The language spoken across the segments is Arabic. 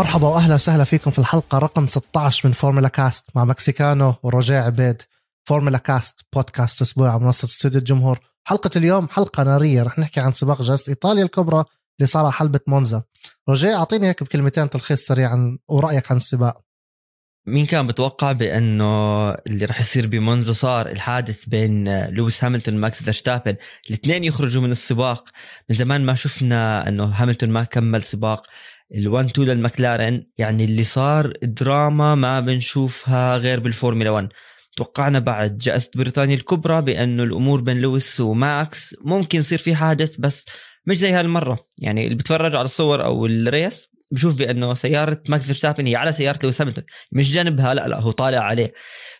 مرحبا واهلا وسهلا فيكم في الحلقة رقم 16 من Formula Cast مع مكسيكانو ورجاء عبيد Formula Cast بودكاست أسبوعي على منصة استوديو الجمهور. حلقة اليوم حلقة نارية رح نحكي عن سباق جائزة إيطاليا الكبرى اللي صار على حلبة مونزا. رجاء أعطيني هيك بكلمتين تلخيص سريع عن ورأيك عن السباق. مين كان بتوقع بأنه اللي راح يصير بمونزا صار الحادث بين لويس هاملتون وماكس فيرستابن؟ الاثنين يخرجوا من السباق. من زمان ما شفنا أنه هاملتون ما كمل سباق. ال1 2 للمكلارن يعني اللي صار دراما ما بنشوفها غير بالفورمولا 1 توقعنا بعد جائزة بريطانيا الكبرى بأنه الأمور بين لويس وماكس ممكن يصير في حادث بس مش زي هالمرة. يعني اللي بتفرج على الصور أو ال race بشوف بأنه سيارة ماكس فيرستابن هي على سيارة لويس هاملتون مش جنبها لا لا هو طالع عليه.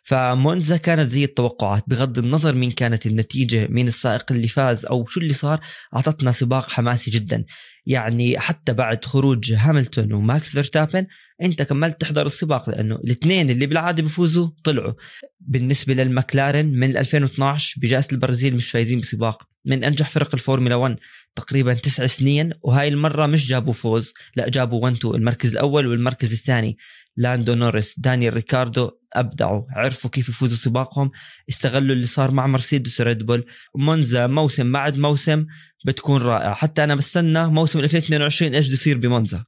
فمونزا كانت زي التوقعات بغض النظر مين كانت النتيجة مين السائق اللي فاز أو شو اللي صار أعطتنا سباق حماسي جدا. يعني حتى بعد خروج هاملتون وماكس فيرستابن أنت كملت تحضر السباق لأنه الاثنين اللي بالعادة بيفوزوا طلعوا. بالنسبة للمكلارن من 2012 بجائزة البرازيل مش فايزين بسباق. من أنجح فرق الفورمولا 1 تقريبا تسع سنين وهاي المرة مش جابوا فوز لا جابوا 1 2 المركز الأول والمركز الثاني. لاندو نوريس دانيال ريكاردو أبدعوا عرفوا كيف يفوزوا سباقهم استغلوا اللي صار مع مرسيدس و Red Bull. مونزا موسم بعد موسم بتكون رائعة. حتى أنا بستنى موسم 2022 إيش بده يصير بمونزا.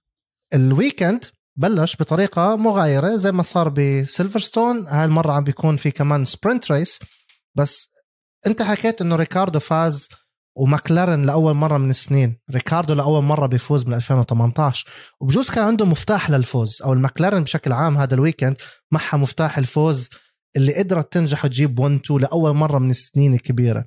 ال weekend بلش بطريقة مغايرة زي ما صار بسيلفرستون. هاي المرة عم بيكون في كمان sprint race بس انت حكيت انه ريكاردو فاز وماكلارن لأول مرة من السنين. ريكاردو لأول مرة بيفوز من 2018 وبجوز كان عنده مفتاح للفوز أو الماكلارن بشكل عام هذا ال weekend معها مفتاح الفوز اللي قدرت تنجح وتجيب 1 2 لأول مرة من السنين الكبيرة.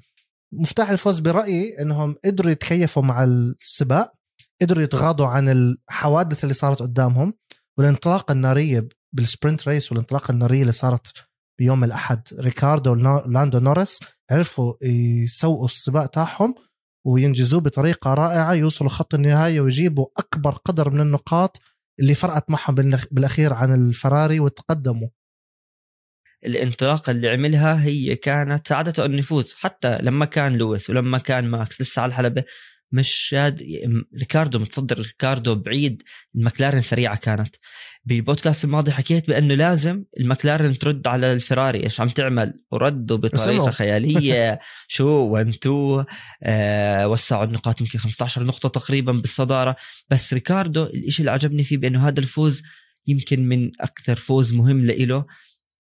مفتاح الفوز برأيي إنهم قدروا يتكيفوا مع السباق قدروا يتغاضوا عن الحوادث اللي صارت قدامهم والانطلاقة النارية بال sprint race والانطلاقة النارية اللي صارت بيوم الأحد. ريكاردو ولاندو نورس عرفوا يسوقوا السباق تاعهم وينجزوه بطريقة رائعة يوصلوا خط النهاية ويجيبوا أكبر قدر من النقاط اللي فرقت معهم بالأخير عن الفراري وتقدموا. الانطلاقة اللي عملها هي كانت ساعدته انه يفوز حتى لما كان لويس ولما كان ماكس لسه على الحلبة. مش شاد ريكاردو متصدر ريكاردو بعيد المكلارن سريعة كانت. بالبودكاست الماضي حكيت بأنه لازم المكلارن ترد على الفراري إيش عم تعمل؟ وردوا بطريقة خيالية. شو؟ 1 2 آه وسعوا النقاط يمكن 15 نقطة تقريبا بالصدارة. بس ريكاردو الشيء اللي عجبني فيه بأنه هذا الفوز يمكن من أكثر فوز مهم لإله.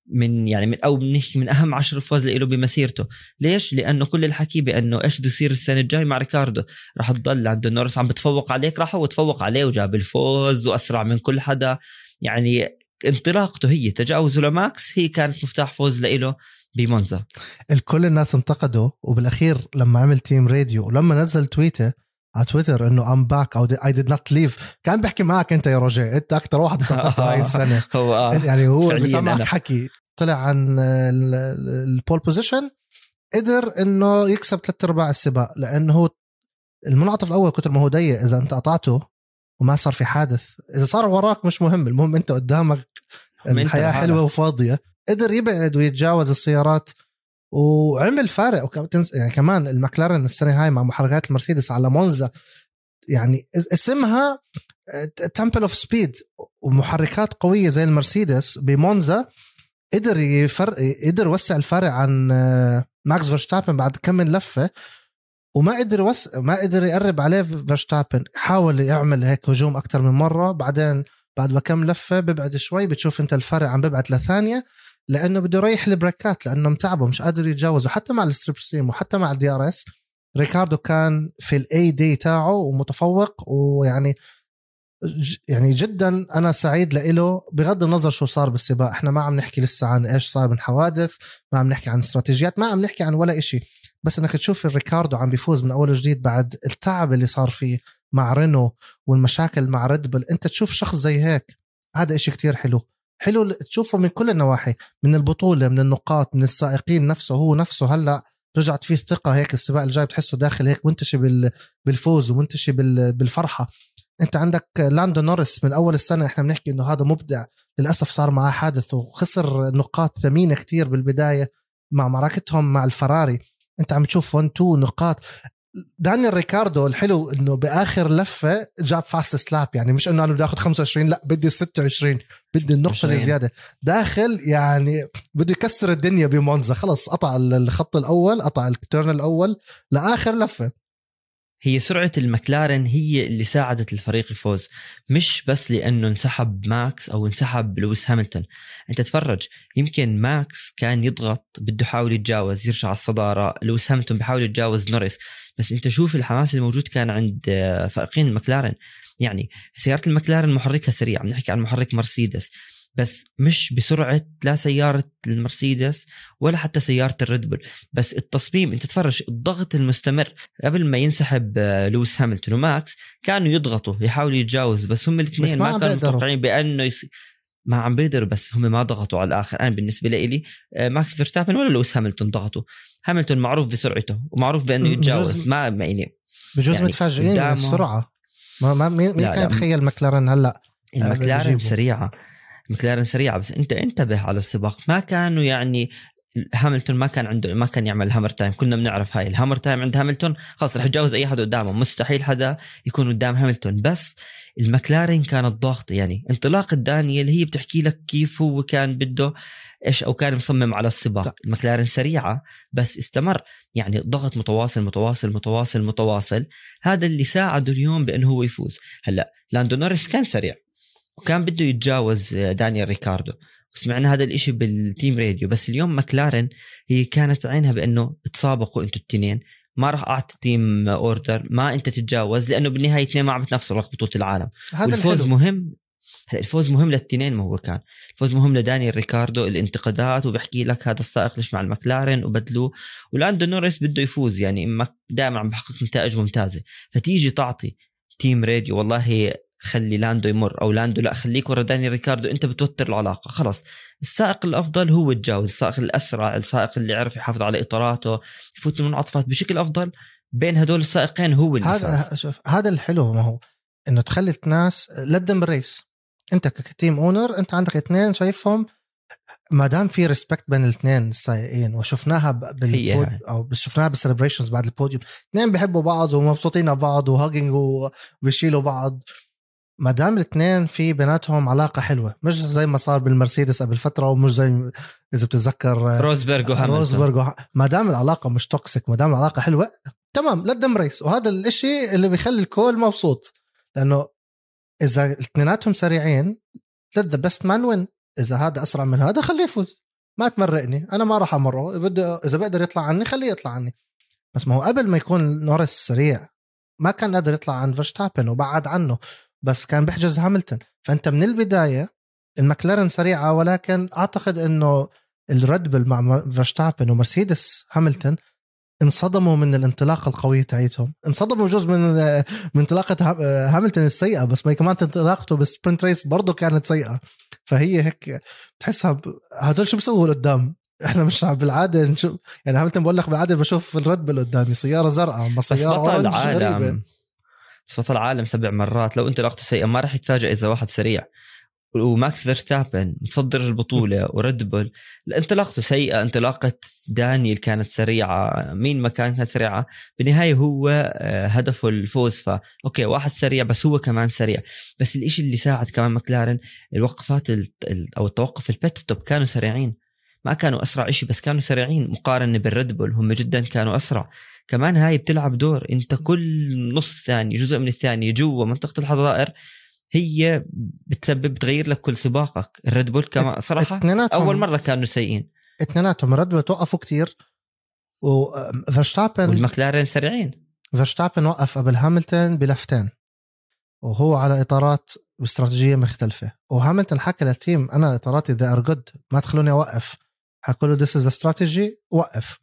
من يعني من أو بنحكي من أهم عشر فوز له بمسيرته. ليش؟ لأنه كل الحكي بأنه إيش بده يصير السنة الجاي مع ريكاردو؟ راح تضل عنده نورس عم بتفوق عليك راح هو تفوق عليه وجاب الفوز وأسرع من كل حدا. يعني انطلاقته هي تجاوزه لماكس هي كانت مفتاح فوز له بمونزا. الكل الناس انتقدوا وبالأخير لما عمل team radio ولما نزل تويته على تويتر انه I'm back أو I did not leave كان بيحكي معك انت يا رجاء. انت أكثر واحد انتقدته هاي السنة. هو آه. يعني هو بسمعك حكي. طلع عن ال pole position قدر إنه يكسب ثلاث أرباع السباق لأنه هو المنعطف الأول كتر ما هو ضيق إذا أنت قطعته وما صار في حادث. إذا صار وراك مش مهم. المهم أنت قدامك الحياة حلوة وفاضية. قدر يبعد ويتجاوز السيارات وعمل فارق. يعني كمان المكلارن السنة هاي مع محركات المرسيدس على مونزا يعني اسمها temple of speed ومحركات قوية زي المرسيدس بمونزا قدر يفرق قدر يوسع الفارق عن آه، ماكس فيرستابن بعد كم من لفة. وما قدر يوسع ما قدر يقرب عليه فيرستابن. حاول يعمل هيك هجوم أكثر من مرة. بعدين بعد ما كم لفة ببعد شوي بتشوف أنت الفرق عم ببعد لثانية. لأنه بده يريح البريكات لأنه متعبه مش قادر يتجاوزه حتى مع ال slipstream وحتى مع ال DRS ريكاردو كان في ال day تاعه ومتفوق ويعني يعني جدا أنا سعيد لإله. بغض النظر شو صار بالسباق إحنا ما عم نحكي لسه عن إيش صار من حوادث ما عم نحكي عن استراتيجيات ما عم نحكي عن ولا إشي. بس إنك تشوف الريكاردو عم بيفوز من أول وجديد بعد التعب اللي صار فيه مع رينو والمشاكل مع ريد أنت تشوف شخص زي هيك هذا إشي كتير حلو. حلو تشوفه من كل النواحي من البطولة من النقاط من السائقين نفسه هو نفسه. هلأ رجعت فيه الثقة هيك السباق الجاي بتحسه داخل هيك منتشي بالفوز ومنتشي بالفرحة. انت عندك لاندو نورس من أول السنة إحنا بنحكي إنه هذا مبدع للأسف صار معاه حادث وخسر نقاط ثمينة كتير بالبداية مع معركتهم مع الفراري. انت عم تشوف 1 2 نقاط. دانيال ريكاردو الحلو إنه بآخر لفة جاب fastest lap يعني مش إنه أنا بدي آخذ 25 لا بدي 26 بدي النقطة 20. الزيادة داخل يعني بده يكسر الدنيا بمونزا خلص قطع الخط الأول قطع ال turn الأول لآخر لفة هي سرعة المكلارن هي اللي ساعدت الفريق يفوز مش بس لأنه انسحب ماكس أو انسحب لويس هاميلتون أنت تفرج يمكن ماكس كان يضغط بده يحاول يتجاوز يرجع على الصدارة لويس هاميلتون بيحاول يتجاوز نوريس. بس أنت شوف الحماس الموجود كان عند آه، سائقين المكلارن يعني سيارة المكلارن محركها سريع نحكي عن محرك مرسيدس. بس مش بسرعة لا سيارة المرسيدس ولا حتى سيارة الريد بول. بس التصميم انت تفرج الضغط المستمر. قبل ما ينسحب آه، لويس هاميلتون وماكس كانوا يضغطوا يحاولوا يتجاوز بس هم الاثنين ما ما كانوا. متوقعين بأنه يصير ما عم بيقدروا بس هم ما ضغطوا على الآخر. أنا بالنسبة لي آه، ماكس فيرستابن ولا لويس هاميلتون ضغطوا. هاميلتون معروف بسرعته ومعروف بأنه يتجاوز. ما ما يعني بجوز يعني متفاجئين من قدامه- السرعه ما ما مين كان. يتخيل مكلارن هلأ؟ المكلارن بيجيبوا. سريعة. المكلارن سريعه بس انت انتبه على السباق. ما كانوا يعني هاملتون ما كان عنده ما كان يعمل hammer time كنا بنعرف هاي ال hammer time عند هاملتون. خلص رح يتجاوز أي حدا قدامه. مستحيل حدا يكون قدام هاملتون. بس المكلارن كانت ضاغطة. يعني انطلاقه دانيال هي بتحكي لك كيف هو كان بده إيش أو كان مصمم على السباق. المكلارن سريعة بس استمر. يعني ضغط متواصل متواصل متواصل متواصل. هذا اللي ساعده اليوم بأنه هو يفوز. هلأ لاندو نوريس كان سريع. وكان بده يتجاوز دانيال ريكاردو. سمعنا هذا الإشي بال team radio بس اليوم مكلارن هي كانت عينها بأنه تسابقوا أنتوا التنين ما راح أعطي team order ما أنت تتجاوز لأنه بالنهاية اثنين ما عم بتنافسوا على بطولة العالم. هذا والفوز الحلو مهم هلا الفوز مهم للتنين ما هو كان. الفوز مهم لدانيال ريكاردو الانتقادات وبحكي لك هذا السائق ليش مع المكلارن وبدلوه. ولاندو نوريس بده يفوز يعني دائما عم بحقق نتائج ممتازة. فتيجي تعطي team radio والله خلي لاندو يمر أو لاندو لا خليك ورا داني ريكاردو أنت بتوتر العلاقة خلص السائق الأفضل هو يتجاوز السائق الأسرع السائق اللي عرف يحافظ على إطاراته يفوت المنعطفات بشكل أفضل. بين هدول السائقين هو اللي هذا فاز شوف هذا الحلو ما هو إنه تخلي الناس let them بالـ race أنت ك team owner أنت عندك اثنين شايفهم. ما دام في respect بين الاثنين السائقين وشفناها بال pod أو شفناها بال celebrations بعد البوديوم اثنين بيحبوا بعض ومبسوطين على بعض وهاجنج وبيشيلوا بعض. ما دام الاثنين في بيناتهم علاقة حلوة مش زي ما صار بالمرسيدس قبل فترة ومش زي إذا بتتذكر روزبرغ وهاملتون. روزبرغ وح- ما دام العلاقة مش toxic ما دام العلاقة حلوة تمام لدم ريس وهذا الإشي اللي بيخلي الكل مبسوط لأنه إذا اثنيناتهم سريعين let the best man win. إذا هذا أسرع من هذا خليه يفوز. ما تمرقني أنا ما راح أمره. بده إذا بقدر يطلع عني خليه يطلع عني. بس ما هو قبل ما يكون نورس سريع ما كان قادر يطلع عن فيرستابن وبعد عنه. بس كان بيحجز هاملتون. فأنت من البداية المكلارن سريعة ولكن أعتقد إنه الريد بل مع فيرستابن ومرسيدس هاملتون انصدموا من الانطلاقه القويه تاعتهم انصدموا جزء من من انطلاقة ها- هاملتون السيئة بس ما كمان انطلاقته بال sprint race برضه كانت سيئة. فهي هيك بتحسها ب- هدول شو بيسووا قدام إحنا مش بالعادة نشوف يعني هاملتون بقول لك بالعادة بشوف الريد بل قدامي سيارة زرقاء ما بس سيارة بطل orange غريبه بطل العالم سبع مرات. لو انطلاقته سيئة ما راح يتفاجئ إذا واحد سريع. وماكس فيرستابن متصدر البطولة وريد بول. انطلاقته سيئة انطلاقه دانيال كانت سريعة. مين ما كان كانت سريعة؟ بالنهاية هو آه، هدفه الفوز. ف okay واحد سريع بس هو كمان سريع. بس الإشي اللي ساعد كمان مكلارن الوقفات ال- ال- أو التوقف ال pit stop كانوا سريعين. ما كانوا أسرع إشي بس كانوا سريعين مقارنة بالريد بول. هم جدا كانوا أسرع. كمان هاي بتلعب دور. انت كل نص ثانية جزء من الثانية جوا منطقة الحظائر هي بتسبب بتغير لك كل سباقك. الريد بول كمان صراحة أول مرة كانوا سيئين. اثنيناتهم. الريد بل توقفوا كتير وفيرستابن والمكلارين سريعين. فيرستابن وقف قبل هاملتون بلفتين وهو على إطارات باستراتيجيه مختلفة. وهاملتون حكى لل team أنا إطاراتي they are good ما تخلوني أوقف. حكوا له this is strategy وقف.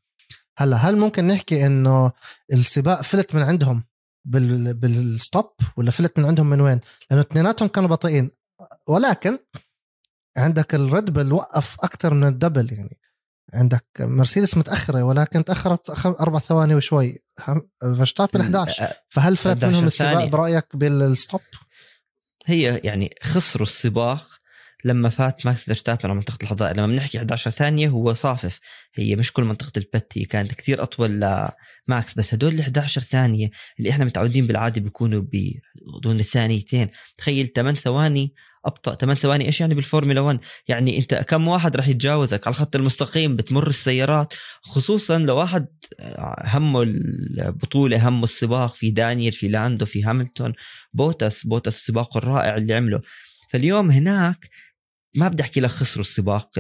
هلا هل ممكن نحكي إنه السباق فلت من عندهم بال بال stop ولا فلت من عندهم من وين؟ لأنه اثنيناتهم كانوا بطيئين ولكن عندك الريد بل وقف أكثر من ال double يعني عندك مرسيدس متأخرة ولكن تأخرت أربع ثواني وشوي فيرستابن 11 آه، فهل فلت 11 منهم السباق. برأيك بال stop؟ هي يعني خسروا السباق لما فات ماكس فيرستابن على منطقة الحظائر لما بنحكي 11 ثانية هو صافف. هي مش كل منطقة ال pit هي كانت كثير أطول لماكس. بس هدول ال 11 ثانية اللي إحنا متعودين بالعادة بيكونوا بدون الثانيتين. تخيل 8 ثواني أبطأ 8 ثواني إيش يعني بالفورمولا 1 يعني أنت كم واحد راح يتجاوزك على الخط المستقيم بتمر السيارات؟ خصوصا لو واحد همه البطولة همه السباق في دانيال في لاندو في هاملتون. بوتس بوتس السباق الرائع اللي عمله. فاليوم هناك ما بدي أحكي لك خسروا السباق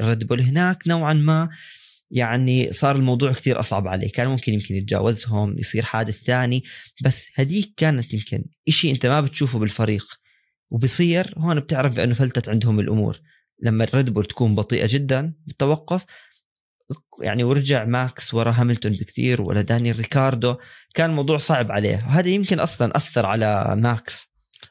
الريد بول. هناك نوعا ما يعني صار الموضوع كثير أصعب عليه. كان ممكن يمكن يتجاوزهم يصير حادث ثاني بس هديك كانت يمكن إشي أنت ما بتشوفه بالفريق. وبصير هون بتعرف بأنه فلتت عندهم الأمور. لما الريد بول تكون بطيئة جدا بالتوقف يعني ورجع ماكس ورا هاملتون بكثير ولا دانيال ريكاردو كان الموضوع صعب عليه. وهذا يمكن أصلا أثر على ماكس.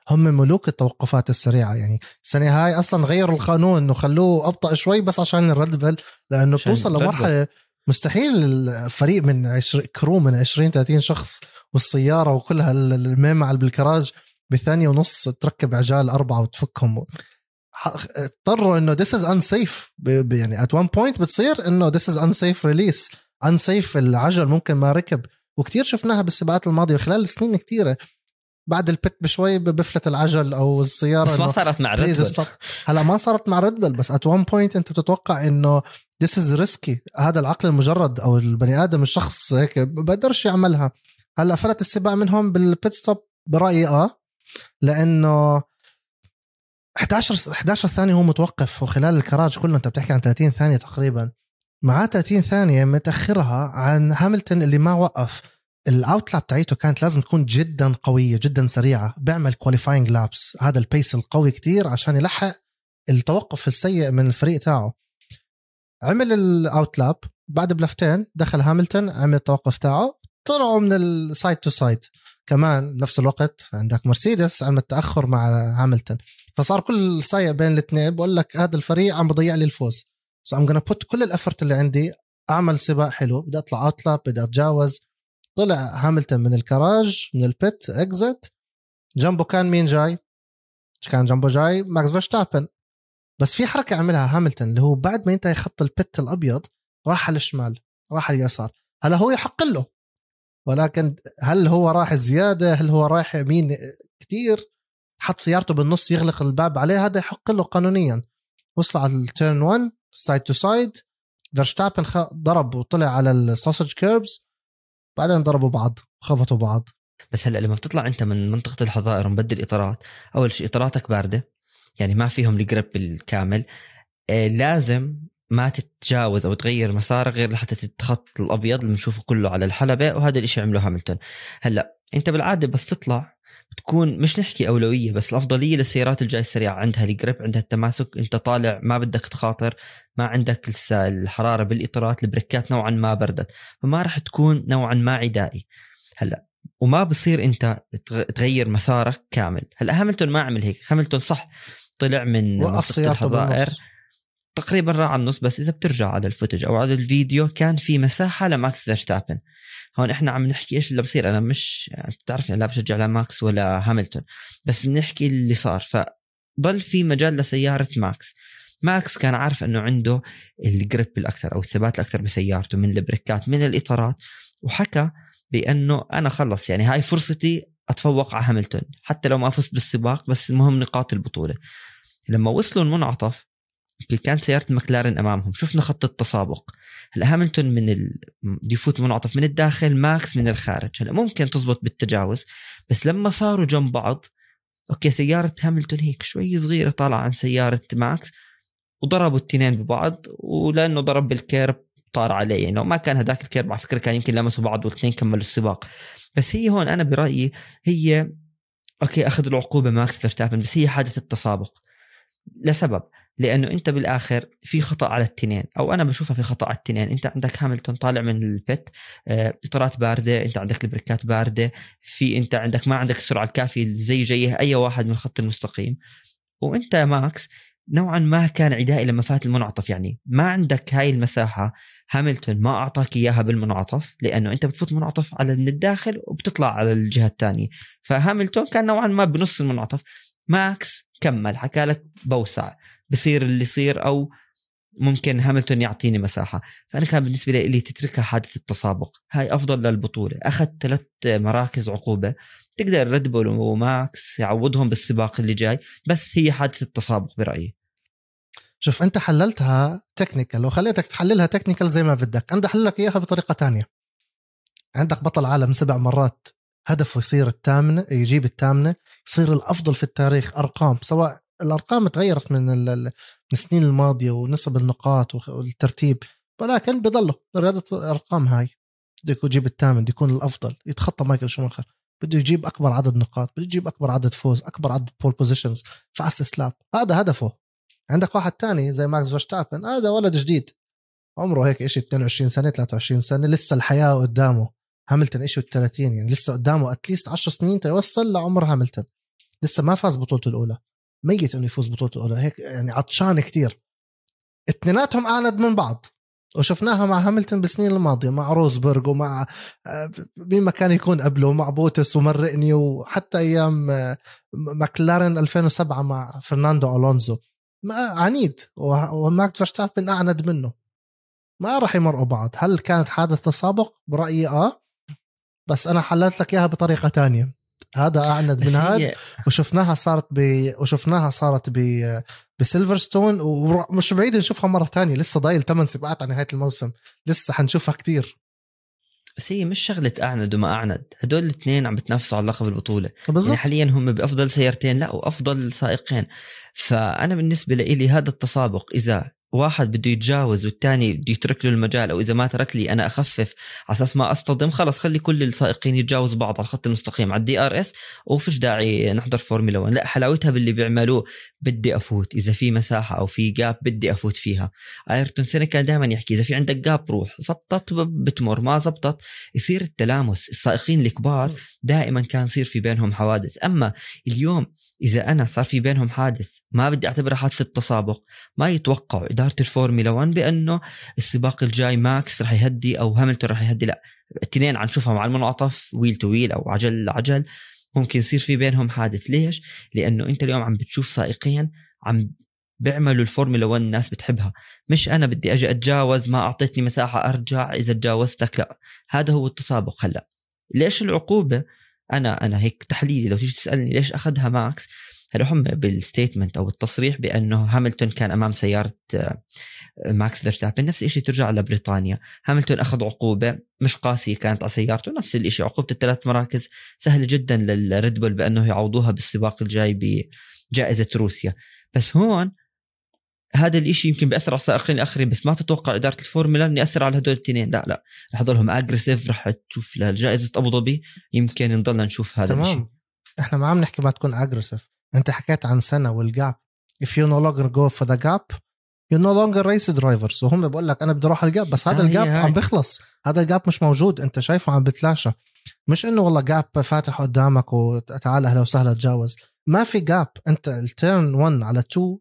هم ملوك التوقفات السريعة. يعني السنة هاي أصلا غيروا القانون إنه خلوه أبطأ شوي بس عشان الريد بل لأنه توصل لمرحلة مستحيل الفريق من 20 crew من 20 30 شخص والسيارة وكلها الميمة بالكراج بثانية ونص تركب عجال أربعة وتفكهم. اضطروا إنه this is unsafe يعني at one point بتصير إنه this is unsafe release unsafe العجل ممكن ما ركب. وكتير شفناها بالسباقات الماضية خلال سنين كثيره بعد ال pit بشوي بفلت العجل أو السيارة بس ما صارت مع ريد هلا ما صارت مع ريد بس at one point أنت بتتوقع إنه this is risky هذا العقل المجرد أو البني آدم الشخص هيك بقدرش يعملها. هلا فلت السباق منهم بال pit stop برأيي آه لأنه 11 11 ثانية هو متوقف وخلال الكراج كله أنت بتحكي عن 30 ثانية تقريبا. معاه 30 ثانية متأخرها عن هاملتون اللي ما وقف. ال out lap تاعيته كانت لازم تكون جدا قوية جدا سريعة. بيعمل qualifying laps هذا ال pace القوي كتير عشان يلحق التوقف السيء من الفريق تاعه. عمل ال out lap بعد بلفتين دخل هاملتون عمل التوقف تاعه طلعوا من ال side to side كمان بنفس الوقت عندك مرسيدس عملت تأخر مع هاملتون. فصار كل سايق بين الاثنين بقول لك هذا الفريق عم بضيع لي الفوز. so I'm put كل ال effort اللي عندي أعمل سباق حلو بدي أطلع out lap بدي أتجاوز. طلع هاملتون من الكراج من ال pit exit جنبه كان مين جاي؟ كان جنبه جاي ماكس فيرستابن. بس في حركة عملها هاملتون اللي هو بعد ما ينتهي خط ال pit الأبيض راح على الشمال راح على اليسار. هلا هو يحق له. ولكن هل هو راح زيادة؟ هل هو رايح يمين كثير حط سيارته بالنص يغلق الباب عليه هذا يحق له قانونيا. وصل على ال turn 1 side to side فيرشتابن ضرب وطلع على ال sausage kerbs بعدين ضربوا بعض خبطوا بعض. بس هلأ لما بتطلع أنت من منطقة الحظائر ومبدل إطارات أول شيء إطاراتك باردة يعني ما فيهم ال grip الكامل آه لازم ما تتجاوز أو تغير مسارك غير لحتى الخط الأبيض اللي بنشوفه كله على الحلبة وهذا الشيء عمله هاملتون. هلأ أنت بالعادة بس تطلع بتكون مش نحكي أولوية بس الأفضلية للسيارات الجاي السريعة. عندها ال grip عندها التماسك أنت طالع ما بدك تخاطر ما عندك لسه الحرارة بالإطارات البريكات نوعا ما بردت فما راح تكون نوعا ما عدائي. هلأ وما بصير أنت تغير مسارك كامل. هلأ هاملتون ما عمل هيك. هاملتون صح طلع من وقف سيارته الحظائر تقريبا راح على النص بس إذا بترجع على ال footage أو على الفيديو كان في مساحة لماكس فيرستابن. هون إحنا عم نحكي إيش اللي بصير. أنا مش بتعرف لا بشجع لا ماكس ولا هاملتون بس بنحكي اللي صار. فضل في مجال لسيارة ماكس. ماكس كان عارف إنه عنده ال grip الأكثر أو الثبات الأكثر بسيارته من البريكات من الإطارات وحكى بأنه أنا خلص يعني هاي فرصتي أتفوق على هاملتون حتى لو ما فزت بالسباق بس المهم نقاط البطولة. لما وصلوا المنعطف كانت سيارة مكلارن أمامهم. شفنا خط التسابق. هلا هاملتون من ال... يفوت منعطف من الداخل ماكس من الخارج. هلا ممكن تزبط بالتجاوز بس لما صاروا جنب بعض أوكي سيارة هاملتون هيك شوي صغيرة طالعة عن سيارة ماكس وضربوا التنين ببعض ولأنه ضرب بال kerb طار عليه. يعني ما كان هذاك ال kerb على فكرة كان يمكن لمسوا بعض والاثنين كملوا السباق. بس هي هون أنا برأيي هي أوكي أخذ العقوبة ماكس فيرستابن بس هي حادثة تسابق. لسبب. لأنه أنت بالآخر في خطأ على التنين أو أنا بشوفها في خطأ على التنين. أنت عندك هاملتون طالع من ال pit آه، اطارات باردة أنت عندك البريكات باردة في أنت عندك ما عندك السرعة الكافية زي جاية أي واحد من الخط المستقيم. وأنت ماكس نوعا ما كان عدائي لما فات المنعطف يعني. ما عندك هاي المساحة هاملتون ما أعطاك إياها بالمنعطف لأنه أنت بتفوت منعطف على من الداخل وبتطلع على الجهة الثانية. فهاملتون كان نوعا ما بنص المنعطف. ماكس كمل حكى لك بوسع. بصير اللي يصير أو ممكن هاملتون يعطيني مساحة. فأنا كان بالنسبة لي تتركها حادث التسابق. هاي أفضل للبطولة. اخذ ثلاث مراكز عقوبة. تقدر ريد بول وماكس يعوضهم بالسباق اللي جاي بس هي حادث التسابق برأيي. شوف أنت حللتها technical وخليتك تحللها technical زي ما بدك. أنا احللك إياها بطريقة تانية. عندك بطل عالم سبع مرات هدفه يصير الثامنة يجيب الثامنة يصير الأفضل في التاريخ أرقام سواء الأرقام تغيرت من السنين الماضية ونسب النقاط والترتيب ولكن بضله رياضة الأرقام هاي بده يجيب الثامن بده يكون الأفضل يتخطى مايكل شوماخر. بده يجيب أكبر عدد نقاط بده يجيب أكبر عدد فوز أكبر عدد pole positions fastest lap هذا هدفه. عندك واحد تاني زي ماكس فيرستابن هذا ولد جديد. عمره هيك شيء 22 سنة 23 سنة لسه الحياة قدامه. هاملتون شيء 30 يعني لسه قدامه at least 10 سنين تيوصل لعمر هاملتون. لسه ما فاز بطولته الأولى. ميت إنه يفوز بطولته الاولى هيك يعني عطشان كتير. اثنيناتهم اعند من بعض. وشفناها مع هاملتون بالسنين الماضية مع روزبرغ ومع آه، مين ما كان يكون قبله مع بوتس ومرقني وحتى أيام آه، ماكلارن 2007 مع فرناندو ألونزو. ما عنيد. وماكس فيرستابن أعند منه. ما راح يمرقوا بعض. هل كانت حادث تسابق برأيي آه. بس أنا حللت لك إياها بطريقة تانية. هذا أعند من هذا وشفناها صارت ب وشفناها صارت ب بسيلفرستون ومش بعيد نشوفها مرة تانية لسه ضايل ثمان سباقات على نهاية الموسم لسه حنشوفها كتير. بس هي مش شغلة أعند وما أعند هدول الاثنين عم بتنافسوا على لقب البطولة. بالضبط. يعني حاليا هم بأفضل سيارتين لا وأفضل سائقين. فأنا بالنسبة لي هذا التسابق إذا واحد بده يتجاوز والثاني بده يترك له المجال أو إذا ما ترك لي أنا أخفف على أساس ما أصطدم خلص خلي كل السائقين يتجاوزوا بعض على الخط المستقيم على ال DRS وفيش داعي نحضر فورمولا 1 لا حلاوتها باللي بيعملوه بدي أفوت. إذا في مساحة أو في gap بدي أفوت فيها. آيرتون سينا كان دائما يحكي إذا في عندك gap روح. زبطت بتمر. ما زبطت يصير التلامس. السائقين الكبار دائما كان يصير في بينهم حوادث. أما اليوم إذا أنا صار في بينهم حادث ما بدي اعتبرها حادثه تسابق ما يتوقعوا إدارة الفورمولا 1 بأنه السباق الجاي ماكس رح يهدي أو هاملتون رح يهدي لا. الاثنين عم نشوفها مع المنعطف wheel to wheel أو عجل لعجل. ممكن يصير في بينهم حادث. ليش؟ لأنه أنت اليوم عم بتشوف سائقين عم بيعملوا الفورمولا 1 الناس بتحبها. مش أنا بدي أجي أتجاوز ما أعطيتني مساحة أرجع إذا تجاوزتك لا. هذا هو التسابق هلأ. ليش العقوبة؟ أنا أنا هيك تحليلي لو تيجي تسألني ليش أخذها ماكس هلأ هم بال statement أو التصريح بأنه هاملتون كان أمام سيارة آه، ماكس فيرستابن. نفس الشيء ترجع لبريطانيا. هاملتون أخذ عقوبة مش قاسية كانت على سيارته نفس الشيء عقوبة الثلاث مراكز سهلة جدا للريد بول بأنه يعوضوها بالسباق الجاي بجائزة روسيا. بس هون هذا الإشي يمكن بيأثر على السائقين الآخرين بس ما تتوقع إدارة الفورمولا إنه يأثر على هدول الاثنين. لا لا رح يضلهم aggressive رح تشوف لجائزه أبو ظبي يمكن نضلنا نشوف هذا تمام. الشيء إحنا ما عم نحكي ما تكون aggressive أنت حكيت عن سينا وال gap if you no longer go for the gap you no longer race drivers. وهم بقول لك أنا بدي أروح ال gap بس هذا آه ال gap عم بيخلص. هذا ال gap مش موجود. أنت شايفه عم بتلاشى. مش إنه والله gap فاتح قدامك وتعال أهلا وسهلا تجاوز. ما في gap أنت ال turn 1 على 2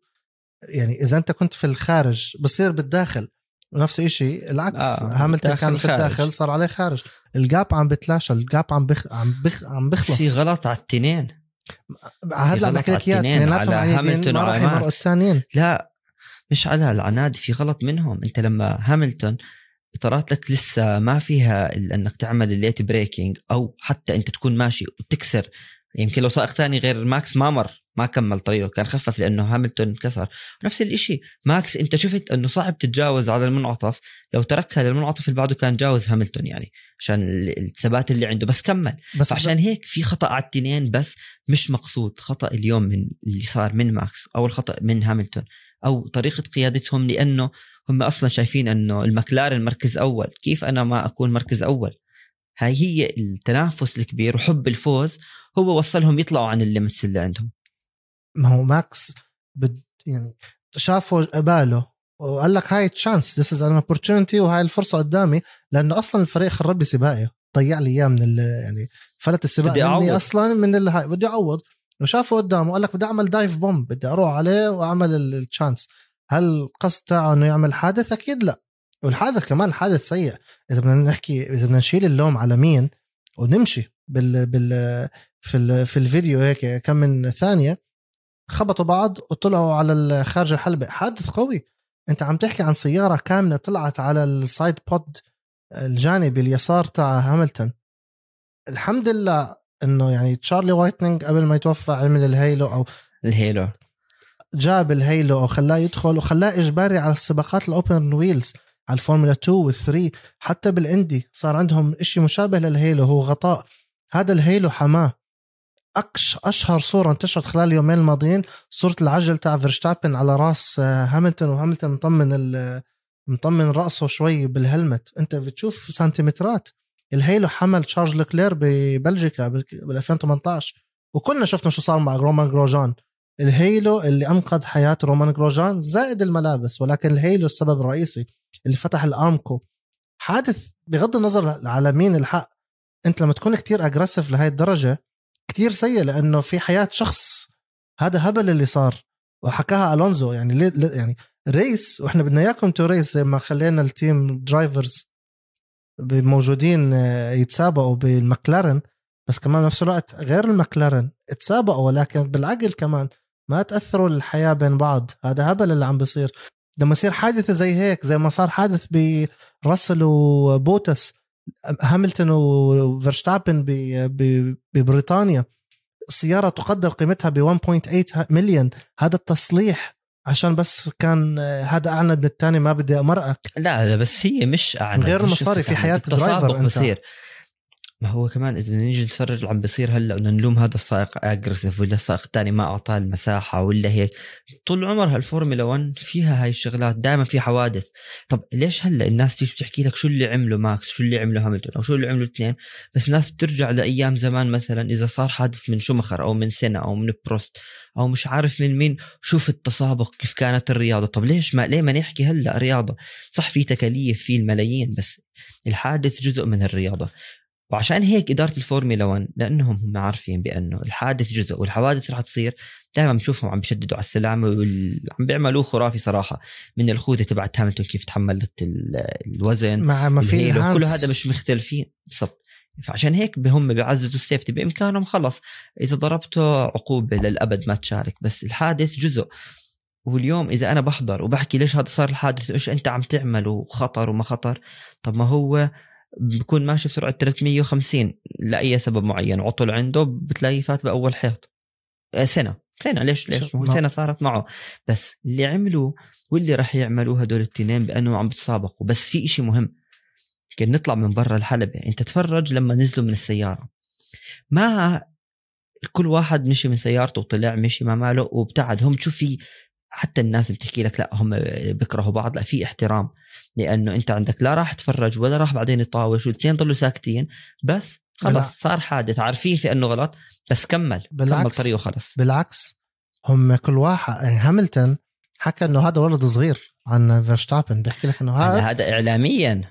يعني إذا أنت كنت في الخارج بصير بالداخل نفس الشيء العكس. آه هاملتون كان في الداخل صار عليه خارج. ال gap عم بتلاشى ال gap عم بخ... عم بخ... عم بيخلص في غلط على التنين. هلا بحكي لك إياه. على هاملتون ما راح يمرقوا الثانيين لا مش على العناد في غلط منهم. أنت لما هاملتون اطاراتك لسه ما فيها أنك تعمل ال late braking أو حتى أنت تكون ماشي وتكسر يمكن لو سائق ثاني غير ماكس ما مر ما كمل طريقه كان خفف لأنه هاملتون كسر. نفس الشيء ماكس أنت شفت أنه صعب تتجاوز على المنعطف؟ لو تركها للمنعطف اللي بعده كان جاوز هاملتون يعني عشان الثبات اللي عنده بس كمل. بس عشان هيك في خطأ على التنين بس مش مقصود. خطأ اليوم من اللي صار من ماكس أو الخطأ من هاملتون أو طريقة قيادتهم لأنه هم أصلا شايفين أنه المكلارن مركز أول. كيف أنا ما أكون مركز أول؟ هاي هي التنافس الكبير وحب الفوز هو وصلهم يطلعوا عن ال limits اللي عندهم. ما هو ماكس بد يعني شافوا قباله وقال لك هاي chance this is an opportunity وهاي الفرصة قدامي لأنه أصلا الفريق خرب لي سباقي. ضيع لي إياه من يعني فلت السباق بدي مني أصلا من الهاي بدي أعوض. وشافه قدامه قال لك بدي أعمل dive bomb بدي أروح عليه وأعمل ال chance هل القصد تاعه إنه يعمل حادث؟ أكيد لا. والحادث كمان حادث سيء. إذا بدنا نحكي إذا بدنا نشيل اللوم على مين ونمشي. بال بال في ال في الفيديو هيك كم من ثانية خبطوا بعض وطلعوا على خارج الحلبة. حادث قوي. أنت عم تحكي عن سيارة كاملة طلعت على ال side pod الجانبي اليسار تاع هاملتون. الحمد لله إنه يعني تشارلي وايتنينج قبل ما يتوفى عمل ال halo أو ال halo. جاب ال halo وخلاه يدخل وخلاه إجباري على السباقات ال open wheels على الفورمولا 2 وال3 حتى بالإندي صار عندهم شيء مشابه لل halo هو غطاء. هذا ال halo حماه. أكش أشهر صورة انتشرت خلال اليومين الماضيين صورة العجل تاع فيرشتابن على راس آه، هاملتون وهاملتون مطمن مطمن رأسه شوي بال helmet. أنت بتشوف سنتيمترات. ال halo حمى تشارل لكلير ببلجيكا بال 2018 وكلنا شفنا شو صار مع رومان جروجان. ال halo اللي أنقذ حياة رومان جروجان زائد الملابس ولكن ال halo السبب الرئيسي اللي فتح الأرمكو. حادث بغض النظر على مين الحق أنت لما تكون كتير aggressive لهي الدرجة كتير سيء لأنه في حياة شخص هذا هبل اللي صار وحكاها ألونزو يعني ليه يعني race وإحنا بدنا إياكم to race زي ما خلينا ال team drivers موجودين آه، يتسابقوا بالمكلارن بس كمان نفس الوقت غير المكلارن تسابقوا ولكن بالعقل كمان ما تأثروا الحياة بين بعض هذا هبل اللي عم بيصير. لما يصير حادثة زي هيك زي ما صار حادث رسل وبوتس هاملتون وفرشتابن ببريطانيا السيارة تقدر قيمتها ب 1.8 مليون هذا التصليح عشان بس كان هذا أعند من الثاني ما بدي امرقك لا لا بس هي مش أعند غير المصاري في حياة driver أنت. بصير. ما هو كمان إذا نيجي نتفرج عم بيصير هلأ بدنا نلوم هذا السائق aggressive ولا السائق الثاني ما أعطاه المساحة ولا هيك. طول عمرها الفورمولا 1 فيها هاي الشغلات دائما في حوادث. طب ليش هلأ الناس تيجي بتحكي لك شو اللي عمله ماكس شو اللي عمله هاملتون أو شو اللي عمله الاثنين بس الناس بترجع لأيام زمان مثلا إذا صار حادث من شومخر أو من سينا أو من بروست أو مش عارف من مين شوف التسابق كيف كانت الرياضة. طب ليش ما ليه ما نحكي هلأ رياضة؟ صح في تكاليف في الملايين بس الحادث جزء من الرياضة. وعشان هيك إدارة الفورمولا 1 لأنهم هم عارفين بأنه الحادث جزء والحوادث رح تصير دائما بنشوفهم عم بيشددوا على السلامة وعم بيعملوه خرافي صراحة من الخوذة تبعت هاملتون كيف تحملت الوزن مع ما في كل هذا مش مختلفين بالضبط. فعشان هيك هم بيعززوا السيفتي بإمكانهم خلص. إذا ضربته عقوبة للأبد ما تشارك. بس الحادث جزء. واليوم إذا أنا بحضر وبحكي ليش هذا صار الحادث؟ إيش أنت عم تعمل وخطر وما خطر؟ طب ما هو بكون ماشي بسرعة 350 لأي سبب معين. عطل عنده بتلاقيه فات بأول حيط. آه، سنة. سنة. ليش ليش؟ هو سنة صارت معه. بس اللي عملوا واللي راح يعملوه هدول التنين بانه عم بتسابقوا. بس في إشي مهم. كان نطلع من برا الحلبة. أنت تفرج لما نزلوا من السيارة. ما كل واحد مشي من سيارته وطلع مشي ما ماله وابتعد. هم تشوف في حتى الناس بتحكي لك لا هم بيكرهوا بعض لا في احترام. لأنه أنت عندك لا راح تفرج ولا راح بعدين يطاوش والاثنين ضلوا ساكتين. بس خلص صار حادث عارفين في أنه غلط بس كمل بالعكس كمل طريقه خلص بالعكس هم كل واحد يعني هاملتون حكى إنه هذا ولد صغير عن فيرشتابن بيحكي لك إنه هذا هذا اعلاميا.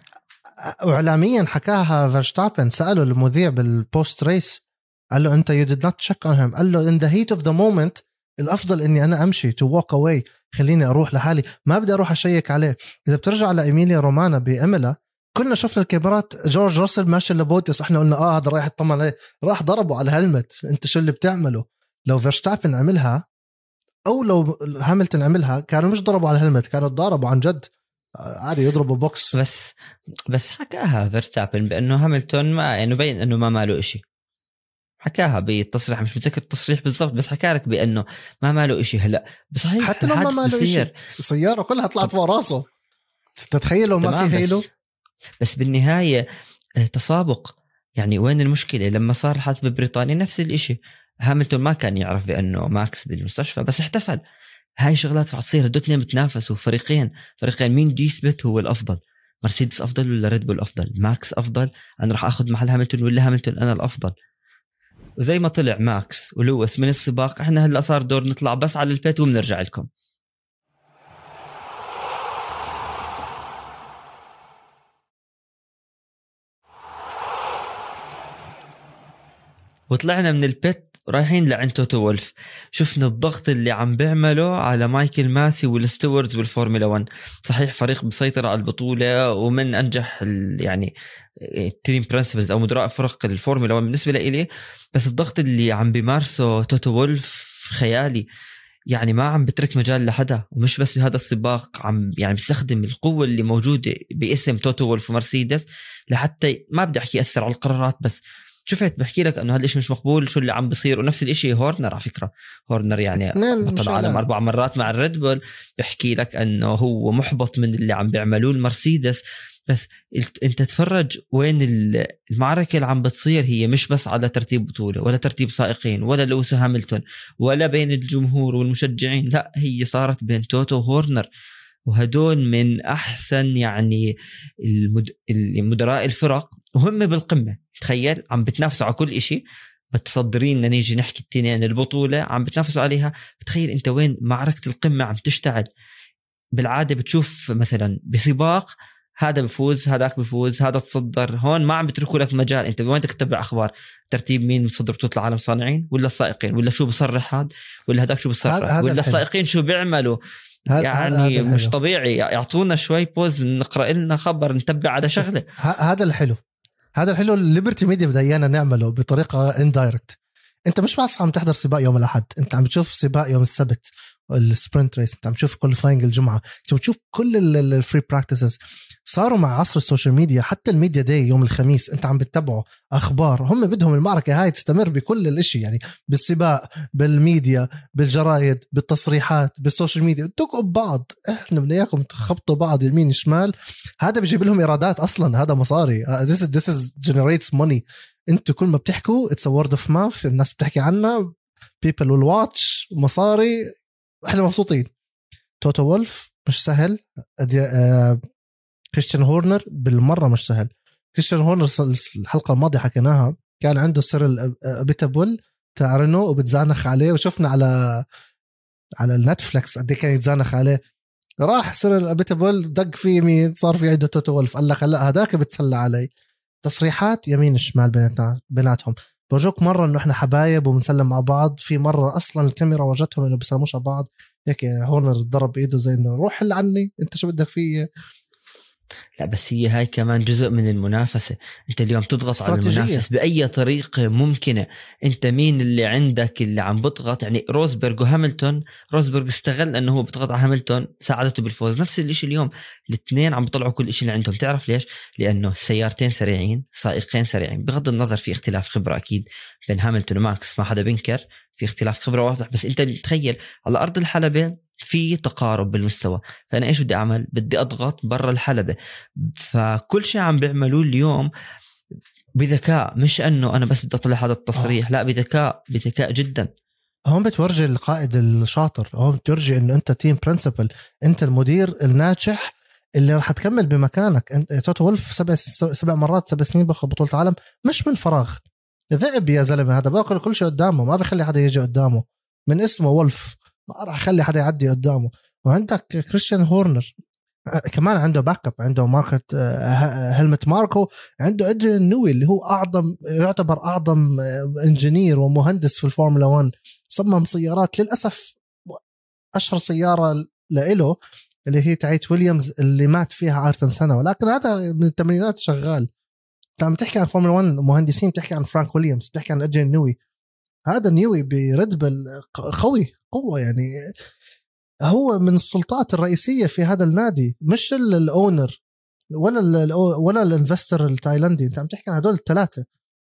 واعلاميا حكاها فيرشتابن ساله المذيع بال post race قال له أنت you did not check on him قال له in the heat of the moment الأفضل إني أنا أمشي to walk away خليني أروح لحالي. ما بدي أروح أشيك عليه. إذا بترجع لإيميليا رومانا بإيمولا كنا شفنا الكاميرات. جورج روسل ماشي لبوتس إحنا قلنا آه هذا رايح يطمن عليه. راح ضربه على ال helmet. أنت شو اللي بتعمله؟ لو فيرستابن عملها أو لو هاملتون عملها كانوا مش ضربوا على ال helmet كانوا ضربوا عن جد. عادي يضربوا بوكس. بس بس حكاها فيرستابن بأنه هاملتون ما يعني بين إنه ما ماله إشي. حكاها بالتصريح مش متذكر التصريح بالضبط بس حكى لك بأنه ما ماله إشي هلأ. بصحيح حتى لو ما ماله إشي السيارة كلها طلعت فوق راسه. تتخيل لو ما في halo؟ بس, بس بالنهاية آه، تسابق. يعني وين المشكلة؟ لما صار الحادث ببريطانيا نفس الإشي. هاملتون ما كان يعرف بأنه ماكس بالمستشفى بس احتفل. هاي شغلات رح تصير هدول اثنين بتنافسوا. فريقين فريقين مين بده يثبت هو الأفضل؟ مرسيدس أفضل ولا ريد بول أفضل؟ ماكس أفضل أنا راح آخذ محل هاملتون ولا هاملتون أنا الأفضل؟ وزي ما طلع ماكس ولويس من السباق إحنا هلأ صار دور نطلع بس على ال pit وبنرجع لكم. وطلعنا من ال pit رايحين لعند توتو وولف. شفنا الضغط اللي عم بيعمله على مايكل ماسي وال stewards والفورمولا 1 صحيح فريق بيسيطر على البطولة ومن أنجح يعني ال team principals أو مدراء فرق الفورمولا 1 بالنسبة لي بس الضغط اللي عم بيمارسه توتو وولف خيالي. يعني ما عم بترك مجال لحدا. ومش بس بهذا السباق عم يعني بيستخدم القوة اللي موجودة باسم توتو وولف ومرسيدس لحتى ما بدي أحكي ياثر على القرارات بس شفت بحكي لك إنه هذا الشيء مش مقبول شو اللي عم بصير ونفس الشيء هورنر على فكرة. هورنر يعني بطل عالم أربع مرات مع الريد بول بحكي لك إنه هو محبط من اللي عم بيعملوه المرسيدس. بس أنت تفرج وين المعركة اللي عم بتصير هي مش بس على ترتيب بطولة ولا ترتيب سائقين ولا لويس هاملتون ولا بين الجمهور والمشجعين. لا هي صارت بين توتو وهورنر وهدول من أحسن يعني المد... المدراء الفرق. وهم بالقمة. تخيل عم بتنافسوا على كل شيء متصدرين نيجي نحكي التنين البطولة عم بتنافسوا عليها. تخيل أنت وين معركة القمة عم تشتعل. بالعادة بتشوف مثلا بسباق هذا بفوز هذاك بفوز هذا تصدر. هون ما عم بتركوا لك مجال. أنت وين بدك تتبع أخبار؟ ترتيب مين مصدر بطولة العالم صانعين؟ ولا السائقين؟ ولا شو بصرح هذا؟ ولا هذاك شو بصرح؟ ولا السائقين شو بيعملوا؟ يعني مش الحلو. طبيعي. يعطونا شوي pause نقرأ لنا خبر نتبع على شغلة. هذا الحلو. هذا الحلو ال Liberty Media بدها إيانا نعمله بطريقة indirect أنت مش بس عم تحضر سباق يوم الأحد أنت عم تشوف سباق يوم السبت. ال sprint race انت عم تشوف qualifying الجمعة. انت عم تشوف كل ال free practices صاروا مع عصر ال social media. حتى ال media day يوم الخميس انت عم بتتبعوا أخبار. هم بدهم المعركة هاي تستمر بكل الإشي. يعني بالسباق بالميديا بالجرايد بالتصريحات بال social media. طقوا ببعض. إحنا بدنا إياكم تخبطوا بعض يمين شمال. هذا بيجيب لهم إيرادات أصلا. هذا مصاري. this this is generates money أنتوا كل ما بتحكوا it's word of mouth الناس بتحكي عنا people will watch مصاري. إحنا مبسوطين. توتو وولف مش سهل. آه، كريستيان هورنر بالمرة مش سهل. كريستيان هورنر الحلقة الماضية حكيناها. كان عنده سيريل أبيتبول تاع رينو وبتزانخ عليه وشفنا على على ال Netflix قد إيه كان يتزانخ عليه. راح سيريل أبيتبول دق فيه مين؟ صار في عنده توتو ولف قال لك لا هذاك بتسلى علي. تصريحات يمين شمال بيناتنا بيناتهم. بورجوك مرة إنه إحنا حبايب وبنسلم مع بعض. في مرة أصلا الكاميرا وجدتهم إنه بيسلموش على بعض. هيك هورنر ضرب بايده زي إنه روح حل عني أنت شو بدك فيي؟ لا بس هي هاي كمان جزء من المنافسة. أنت اليوم تضغط على المنافس بأي طريقة ممكنة. أنت مين اللي عندك اللي عم بضغط؟ يعني روزبرغ وهاملتون روزبرغ استغل أنه هو بيضغط على هاملتون ساعدته بالفوز. نفس الشيء اليوم الاثنين عم بيطلعوا كل شيء اللي عندهم تعرف ليش؟ لأنه سيارتين سريعين سائقين سريعين. بغض النظر في اختلاف خبرة أكيد بين هاملتون وماكس. ما حدا بينكر في اختلاف خبرة واضح. بس أنت تخيل على أرض الحلبة في تقارب بالمستوى. فأنا إيش بدي أعمل؟ بدي أضغط برا الحلبة. فكل شيء عم بيعملوه اليوم بذكاء. مش إنه أنا بس بدي أطلع هذا التصريح. آه. لا بذكاء بذكاء جدا. هون بتورجي القائد الشاطر. هون بتورجي إنه أنت team principal أنت المدير الناجح اللي راح تكمل بمكانك. أنت توتو وولف سبع سبع مرات سبع سنين باخذ بطولة العالم. مش من فراغ. ذئب يا زلمة. هذا باكل كل شيء قدامه. ما بخلي حدا يجي قدامه. من اسمه وولف. ما راح يخلي حدا يعدي قدامه. وعندك كريستيان هورنر آه، كمان عنده backup عنده ماركت هلمت ماركو عنده ادريان نيوي اللي هو أعظم يعتبر أعظم engineer ومهندس في الفورمولا 1 صمم سيارات للأسف أشهر سيارة لإله اللي هي تاعت ويليامز اللي مات فيها آيرتون سينا. ولكن هذا من الثمانينات شغال. انت عم تحكي عن فورمولا 1 مهندسين بتحكي عن فرانك ويليامز بتحكي عن ادريان نيوي هذا نيوي بريد بول قوي قوة يعني. هو من السلطات الرئيسية في هذا النادي مش ال owner ولا ولا ال investor التايلندي. أنت عم تحكي عن هدول الثلاثة.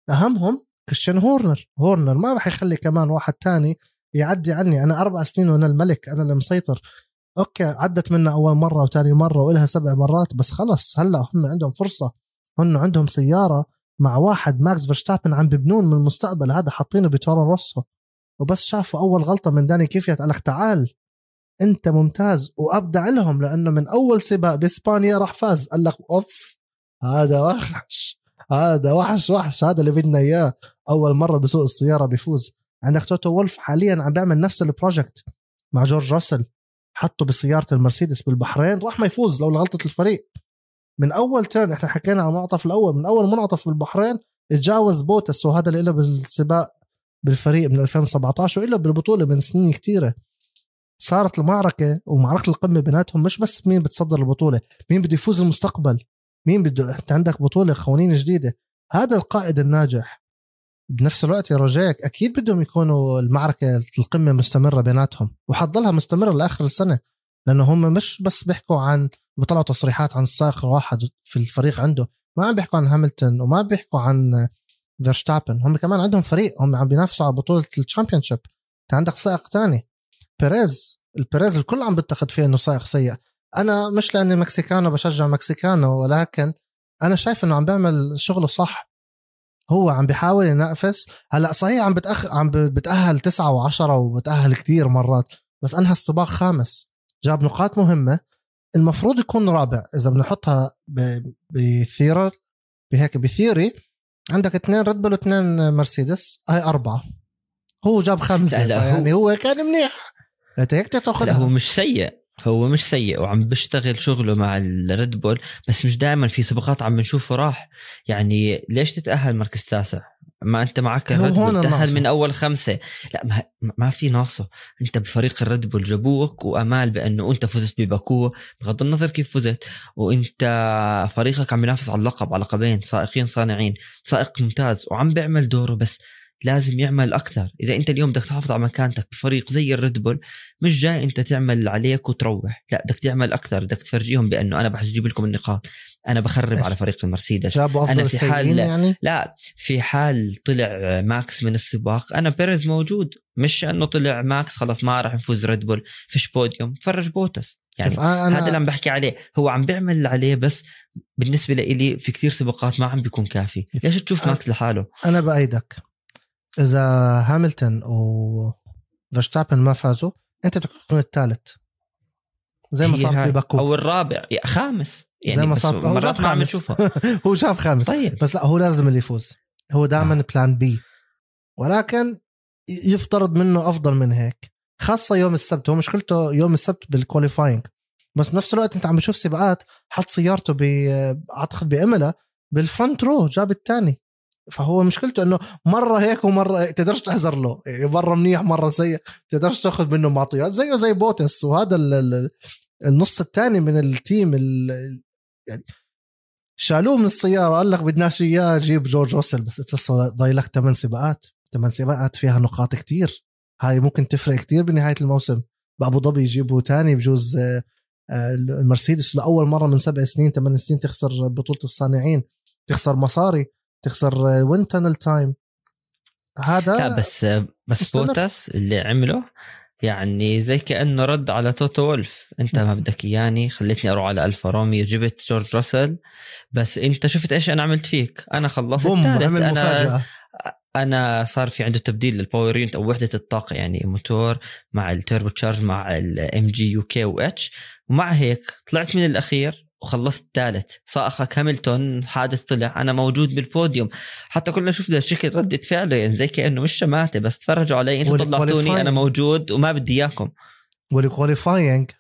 أهمهم كريستيان هورنر. هورنر ما راح يخلي كمان واحد تاني يعدي عني. أنا أربع سنين وأنا الملك أنا اللي مسيطر. okay عدت منا أول مرة وثاني مرة وإلها سبع مرات بس خلص. هلأ هم عندهم فرصة هم عندهم سيارة. مع واحد ماكس فيرستابن عم ببنوه من المستقبل. هذا حاطينه بتورو روسو. وبس شافوا أول غلطة من داني كيفيت قال لك تعال أنت ممتاز وأبدع لهم لأنه من أول سباق بإسبانيا راح فاز. قال لك أوف هذا وحش هذا وحش وحش. هذا اللي بدنا إياه. أول مرة بسوق السيارة بيفوز. عندك توتو وولف حاليا عم بيعمل نفس ال project مع جورج راسل. حطه بسيارة المرسيدس بالبحرين راح ما يفوز لو غلطه الفريق. من أول turn إحنا حكينا على المنعطف الأول من أول منعطف بالبحرين تجاوز بوتس وهذا اللي له بالسباق بالفريق من 2017 وإلا بالبطولة من سنين كثيره صارت المعركة ومعركة القمة بيناتهم مش بس مين بتصدر البطولة مين بده يفوز المستقبل مين بده أنت عندك بطولة قوانين جديدة. هذا القائد الناجح. بنفس الوقت يا رجاك أكيد بدهم يكونوا المعركة القمة مستمرة بيناتهم وحتضلها مستمرة لآخر السنة لأنه هم مش بس بيحكوا عن بيطلعوا تصريحات عن سائق واحد في الفريق عنده. ما عم بيحكوا عن هاملتون وما بيحكوا عن فيرشتابن هم كمان عندهم فريق هم عم بينافسوا على بطولة ال championship انت عندك سائق ثاني بيريز. البيريز الكل عم بيتخذ فيه إنه سائق سيء. أنا مش لأني mexicano بشجع mexicano ولكن أنا شايف إنه عم بيعمل شغله صح. هو عم بيحاول ينافس. هلأ صحيح عم بتأخ... عم بتأهل تسعة وعشرة وبتأهل كتير مرات بس أنهى السباق خامس. جاب نقاط مهمة. المفروض يكون رابع. إذا بنحطها ب... ب theory بهيك ب theory عندك اثنين ريد بول واثنين مرسيدس. هاي أربعة. هو جاب خمسة يعني هو... هو كان منيح. هيك تأخذها. هو مش سيء. هو مش سيء وعم بيشتغل شغله مع الريد بول بس مش دائما في سباقات عم بنشوفه راح. يعني ليش تتأهل مركز تاسع ما أنت معك الريد بول تأهل من أول خمسة. لا ما, ما في ناقصة. أنت بفريق الريد بول جابوك وآمال بأنه أنت فزت بباكو بغض النظر كيف فزت وأنت فريقك عم ينافس على اللقب على لقبين سائقين صانعين. سائق ممتاز وعم بيعمل دوره بس لازم يعمل أكثر. إذا أنت اليوم بدك تحافظ على مكانتك بفريق زي الريد بول مش جاي أنت تعمل اللي عليك وتروح. لا بدك تعمل أكثر بدك تفرجيهم بأنه أنا بجيب لكم النقاط. أنا بخرب على فريق المرسيدس. أنا في حال يعني؟ لا في حال طلع ماكس من السباق أنا بيريز موجود. مش إنه طلع ماكس خلاص ما راح يفوز ريد بول فيش بوديوم تفرج بوتس. يعني أنا... هذا اللي عم بحكي عليه. هو عم بيعمل اللي عليه بس بالنسبة لي في كثير سباقات ما عم بيكون كافي. ليش تشوف أنا... ماكس لحاله؟ أنا بأيدك. إذا هاملتون وفرشتابن ما فازوا أنت بدك تكون الثالث. زي ما صار بباكو أو الرابع. خامس. يعني زي ما صار هو جاب خامس. هو جاب خامس. طيب. بس لا هو لازم اللي يفوز. هو دائما آه. plan B. ولكن يفترض منه أفضل من هيك. خاصة يوم السبت. هو مشكلته يوم السبت بال qualifying بس بنفس الوقت أنت عم بشوف سباقات حط سيارته ب أعتقد بإيمولا بال front row جاب الثاني. فهو مشكلته إنه مرة هيك ومرة تقدرش تحذر له. يعني مرة منيح مرة سيء تقدرش تاخذ منه معطيات. زيه زي بوتس وهذا النص الثاني من ال team يعني شالوه من السيارة قال لك بدناش إياه جيب جورج روسل بس انت لسه ضايلك ثمان سباقات. ثمان سباقات فيها نقاط كتير. هاي ممكن تفرق كتير بنهاية الموسم. بأبو ظبي يجيبوا ثاني بجوز آه، آه، المرسيدس لأول مرة من سبع سنين ثمان سنين تخسر بطولة الصانعين تخسر مصاري. تخسر wind tunnel time هذا لا بس بس بوتس اللي عمله يعني زي كأنه رد على توتو وولف. أنت ما بدك اياني خليتني أروح على ألفا روميو جبت جورج راسل. بس أنت شفت إيش أنا عملت فيك؟ أنا خلصت بوم عمل أنا مفاجأة. أنا صار في عنده تبديل لل power unit أو وحدة الطاقة يعني موتور مع ال turbocharge مع ال MGU-K و H ومع هيك طلعت من الأخير. وخلصت ثالث. سائقك هاملتون حادث طلع أنا موجود بالبوديوم. حتى كلنا شفنا شكل ردة فعله يعني زي كأنه مش شماتة بس تفرجوا علي أنتم طلعتوني أنا موجود وما بدي إياكم. وال qualifying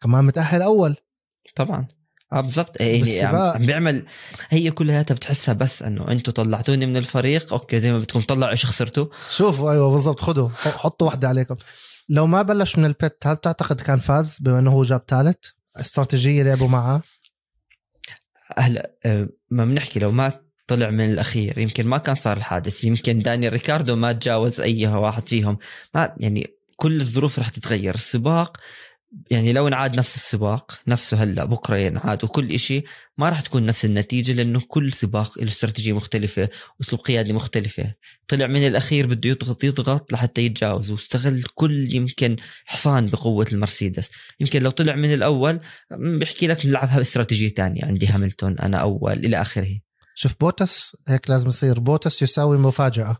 كمان متأهل أول. طبعا. آه بالضبط. يعني عم بيعمل هي كلياتها بتحسها بس إنه أنتم طلعتوني من الفريق. أوكي زي ما بدكم طلعوا إيش خسرتوا. شوفوا أيوه بالضبط. خذوا حطوا واحدة عليكم. لو ما بلش من ال pit هل تعتقد كان فاز بما إنه هو جاب ثالث؟ استراتيجية لعبوا معها هلا آه، ما بنحكي لو ما طلع من الأخير يمكن ما كان صار الحادث. يمكن دانيال ريكاردو ما تجاوز أي واحد فيهم. ما يعني كل الظروف رح تتغير. السباق يعني لو انعاد نفس السباق نفسه هلا بكرة ينعاد وكل إشي ما راح تكون نفس النتيجة لأنه كل سباق له استراتيجية مختلفة اسلوب قيادي مختلفة. طلع من الأخير بده يضغط يضغط لحتى يتجاوز واستغل كل يمكن حصان بقوة المرسيدس. يمكن لو طلع من الأول بحكي لك نلعبها باستراتيجية تانية عندي هاملتون أنا أول إلى آخره. شوف بوتس هيك لازم يصير. بوتس يساوي مفاجأة.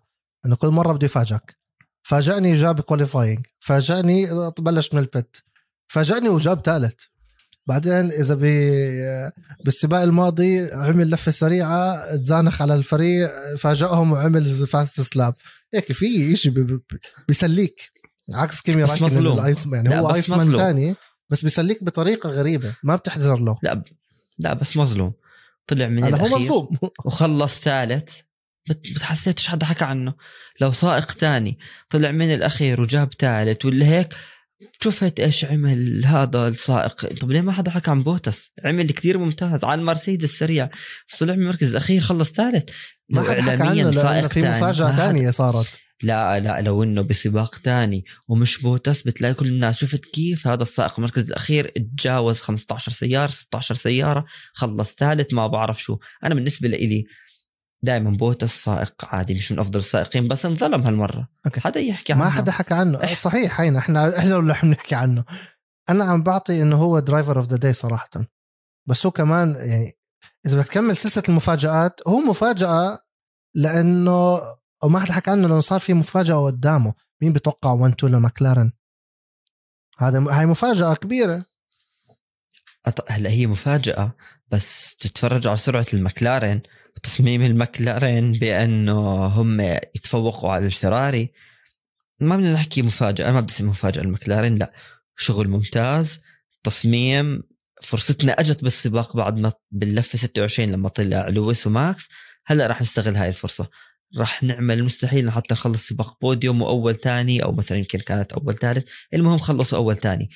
انه كل مرة بده يفاجئك. فاجأني جاب qualifying فاجأني بلش من ال pit فاجأني وجاب ثالث بعدين إذا بالسباق الماضي عمل لفة سريعة تزانخ على الفريق فاجأهم وعمل fastest lap هيك في شيء بيسليك. عكس كيمي رايكونن ال ice يعني هو Iceman ثاني بس بيسليك بطريقة غريبة. ما بتحذر له. لا لا بس مظلوم. طلع من هو مظلوم. وخلص ثالث بتحسيتش حدا حكى عنه. لو سائق تاني طلع من الأخير وجاب ثالث ولا هيك شفت إيش عمل هذا السائق؟ طب ليه ما حدا حكى عن بوتس؟ عمل كثير ممتاز على المرسيدس سريع بس طلع من المركز الأخير خلص ثالث. ما حدا حكى عنه لأنه في مفاجأة ثانية صارت. لا لا لو إنه بسباق تاني ومش بوتس بتلاقي كل الناس. شفت كيف هذا السائق المركز الأخير تجاوز 15 سيارة 16 سيارة خلص ثالث ما بعرف شو. أنا بالنسبة لي دائما بوتس سائق عادي مش من أفضل السائقين بس انظلم هالمرة. أوكي. حدا يحكي عنه. ما حدا حكى عنه. إح. صحيح هينا إحنا إحنا اللي رح نحكي عنه. أنا عم بعطي إنه هو driver of the day صراحة. بس هو كمان يعني إذا بدك تكمل سلسلة المفاجآت هو مفاجأة لأنه وما حدا حكى عنه لأنه صار في مفاجأة قدامه. مين بتوقع 1 2 لماكلارن هذا هاي مفاجأة كبيرة. هلأ هي مفاجأة بس تتفرج على سرعة المكلارن تصميم المكلارين بأنه هم يتفوقوا على الفراري. ما بدنا نحكي مفاجأة أنا ما بدي مفاجأة المكلارين لا شغل ممتاز. تصميم فرصتنا أجت بالسباق بعد ما باللفة 26 لما طلع لويس وماكس. هلا راح نستغل هاي الفرصة. راح نعمل المستحيل حتى نخلص سباق بوديوم وأول ثاني أو مثلا يمكن كانت أول ثالث. المهم خلصوا أول ثاني.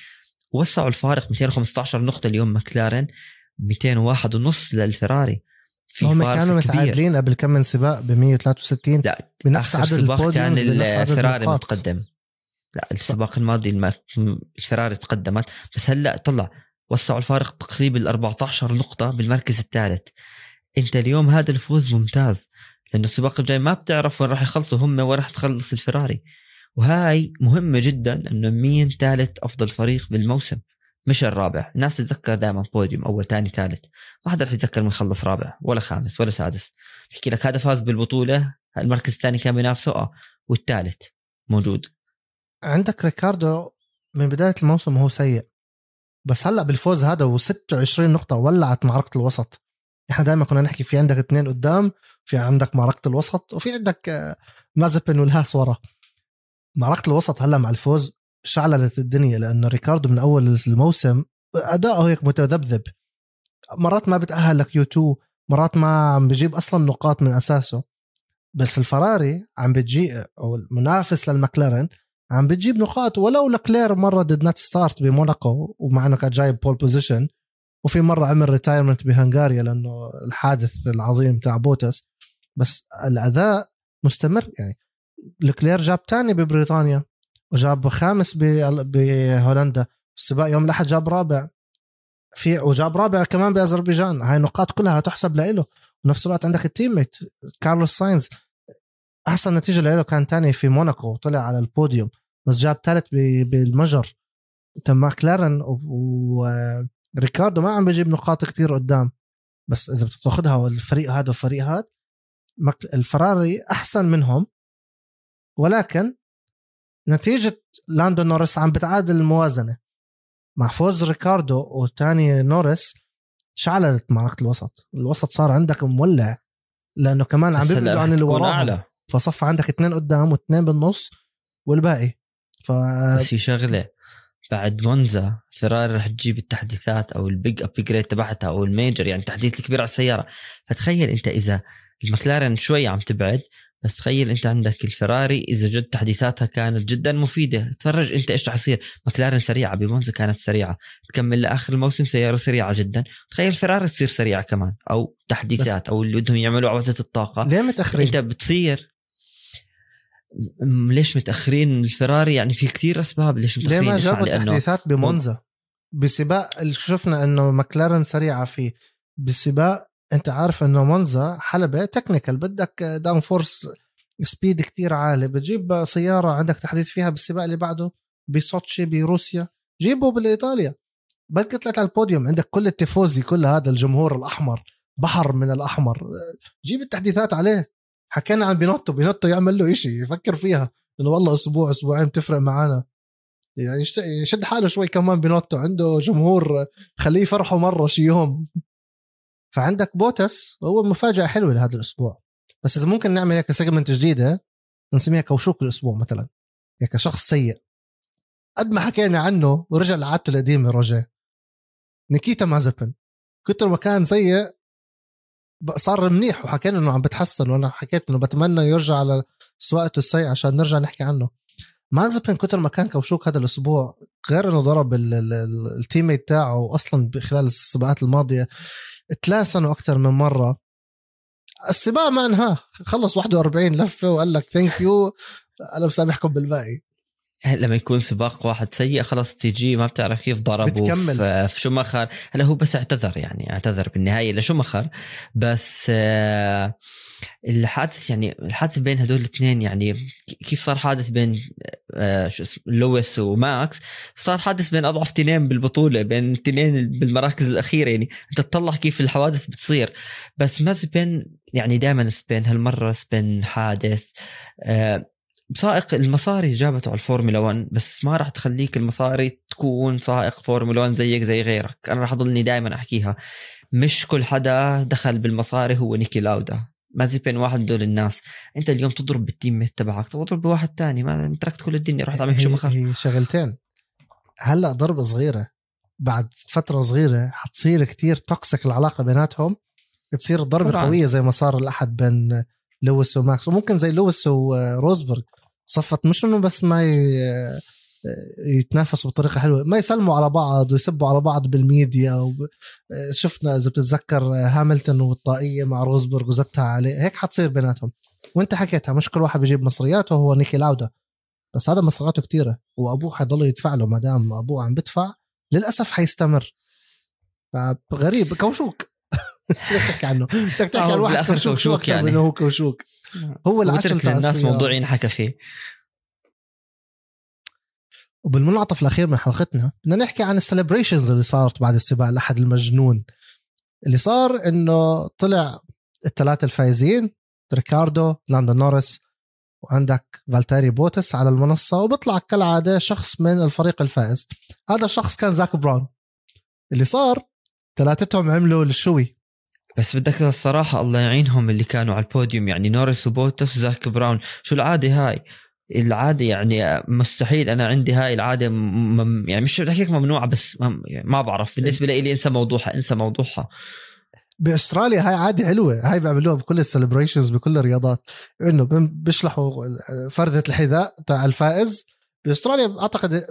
وسعوا الفارق 215 نقطة اليوم مكلارن 201 ونص للفراري. في هم كانوا متعادلين قبل كم من سباق ب 163 لا بنفس عدد البوديوم كان الفراري متقدم. لا السباق الماضي الفراري تقدمت. بس هلا طلع وسعوا الفارق تقريبا 14 نقطة بالمركز الثالث. انت اليوم هذا الفوز ممتاز لأنه السباق الجاي ما بتعرف وين راح يخلصوا هم وين راح تخلص الفراري. وهاي مهمة جدا انه مين ثالث أفضل فريق بالموسم. مش الرابع. الناس تتذكر دائما بوديوم أول ثاني ثالث. ما حدا رح يتذكر من خلص رابع ولا خامس ولا سادس. بحكي لك هذا فاز بالبطولة المركز الثاني كان بينافسه آه والثالث موجود. عندك ريكاردو من بداية الموسم هو سيء. بس هلأ بالفوز هذا و26 نقطة ولعت معركة الوسط. إحنا دائما كنا نحكي في عندك اثنين قدام في عندك معركة الوسط وفي عندك آه، مازبن والهاس ورا. معركة الوسط هلأ مع الفوز شعللت الدنيا لأنه ريكاردو من أول الموسم أداؤه هيك متذبذب. مرات ما بتأهل ل Q2 مرات ما عم بجيب أصلا نقاط من أساسه. بس الفراري عم بتجي أو المنافس للمكلارن عم بتجيب نقاط. ولو لكلير مرة did not start بموناكو ومع إنه كان جايب pole position وفي مرة عمل retirement بهنغاريا لأنه الحادث العظيم تاع بوتس. بس الأداء مستمر يعني لوكلير جاب تاني ببريطانيا. وجاب خامس بهولندا السباق يوم الأحد جاب رابع. في وجاب رابع كمان بأذربيجان. هاي النقاط كلها تحسب له ونفس الوقت عندك ال teammate كارلوس ساينز. أحسن نتيجة له كان تاني في موناكو. وطلع على البوديوم. بس جاب ثالث بالمجر. تيم ماكلارن وريكاردو ما عم بيجيب نقاط كتير قدام. بس إذا بدك تأخذها الفريق هذا والفريق هذا الفراري أحسن منهم. ولكن نتيجة لاندو نورس عم بتعادل الموازنة. مع فوز ريكاردو وتاني نورس شعلت معركة الوسط. الوسط صار عندك مولع لأنه كمان عم بيبعدوا عن اللي وراهم فصف عندك اثنين قدام واثنين بالنص والباقي. ف بس في شغلة بعد مونزا فيراري رح تجيب التحديثات أو ال big upgrade تبعتها أو ال major يعني التحديث الكبير على السيارة. فتخيل أنت إذا المكلارن شوي عم تبعد بس تخيل انت عندك الفراري إذا جد تحديثاتها كانت جدا مفيدة. تفرج انت إيش رح يصير. مكلارن سريعة بمونزا كانت سريعة. تكمل لآخر الموسم سيارة سريعة جدا. تخيل فراري تصير سريعة كمان أو تحديثات أو اللي بدهم يعملوا عودة الطاقة. ليه متأخرين؟ انت بتصير. ليش متأخرين؟ الفراري يعني في كثير أسباب ليش متأخرين؟ ليه ما جابوا تحديثات بمونزا؟ بسباق اللي شفنا إنه مكلارن سريعة فيه. بسباق أنت عارف إنه مونزا حلبة technical بدك downforce speed كتير عالي بتجيب سيارة عندك تحديث فيها بالسباق اللي بعده بسوتشي بروسيا جيبه بالإيطاليا. بلكي طلعت على البوديوم عندك كل التيفوزي كل هذا الجمهور الأحمر بحر من الأحمر. جيب التحديثات عليه. حكينا عن بينوتو بينوتو يعمل له إشي يفكر فيها. إنه والله أسبوع أسبوعين بتفرق معنا يعني يشد حاله شوي كمان بينوتو عنده جمهور خليه يفرحوا مرة شي يوم. فعندك بوتس هو مفاجأة حلوة لهذا الأسبوع. بس إذا ممكن نعمل هيك segment جديدة نسميها كوشوك الأسبوع مثلا. هيك شخص سيء. قد ما حكينا عنه ورجع لعادته القديمة روجيه. نيكيتا مازبن كتر ما كان سيء صار منيح وحكينا إنه عم بتحسن وأنا حكيت إنه بتمنى يرجع على سواقته السيئه عشان نرجع نحكي عنه. مازبن كتر ما كان كوشوك هذا الأسبوع غير إنه ضرب ال teammate تاعه أصلا خلال السباقات الماضية. تلاسنوا أكثر من مرة. السباق ما انهاه. خلص 41 لفة وقال لك thank you أنا مسامحكم بالباقي. لما يكون سباق واحد سيء خلاص تي جي ما بتعرف كيف ضربه. في, في شومخر هلا هو بس اعتذر يعني اعتذر بالنهاية لشومخر بس آه، الحادث يعني الحادث بين هدول الاثنين يعني كيف صار حادث بين شو اسمه لويس وماكس صار حادث بين أضعف تنين بالبطولة بين تنين بالمراكز الأخيرة يعني أنت تطلع كيف الحوادث بتصير. بس ما سبين يعني دائما سبين هالمرة سبين حادث. آه، سائق المصاري جابته على الفورمولا 1 بس ما راح تخليك المصاري تكون سائق فورمولا 1 زيك زي غيرك. أنا راح أضلني دائما أحكيها. مش كل حدا دخل بالمصاري هو نيكي لاودا. مازبين واحد من دول الناس. أنت اليوم تضرب بال teammate تبعك تضرب بواحد تاني ما تركت كل الدنيا رحت عملت شومخر هي شغلتين. هلأ ضربة صغيرة بعد فترة صغيرة حتصير كتير toxic العلاقة بيناتهم تصير ضربة طبعاً. قوية زي ما صار الأحد بين لويس وماكس وممكن زي لويس وروزبرغ. صفت مش إنه بس ما ي- يتنافسوا بطريقة حلوة. ما يسلموا على بعض ويسبوا على بعض بالميديا وب... شفنا إذا بتتذكر هاملتون والطاقيه مع روزبرغ وزتها عليه. هيك حتصير بيناتهم. وانت حكيتها مش كل واحد بيجيب مصرياته هو نيكي لاودا بس هذا مصرياته كتيرة. وأبوه حيضل يدفع له ما دام أبوه عم بدفع للأسف حيستمر. فغريب. كوشوك. شو بدك تحكي عنه؟ بدك تحكي عن آه، واحد كوشوك, كوشوك يعني. هو كوشوك. هو للناس تاع موضوع ينحكى فيه. وبالمنعطف الأخير من حلقتنا بدنا نحكي عن ال celebrations اللي صارت بعد السباق الاحد المجنون. اللي صار إنه طلع الثلاثة الفايزين ريكاردو لاندو نورس وعندك فالتيري بوتس على المنصة وبيطلع كالعادة شخص من الفريق الفائز. هذا الشخص كان زاك براون. اللي صار ثلاثتهم عملوا ال shoey. بس بدك الصراحة الله يعينهم اللي كانوا على البوديوم يعني نورس وبوتس وزاك براون. شو العادة هاي؟ العادة يعني مستحيل أنا عندي هاي العادة م- يعني مش بدي أحكيك ممنوعة بس ما, ما بعرف. بالنسبة لي انسى موضوعها انسى موضوعها. بأستراليا هاي عادة حلوة. هاي بيعملوها بكل ال celebrations بكل الرياضات. إنه بيشلحوا فردة الحذاء تاع الفائز. بأستراليا أعتقد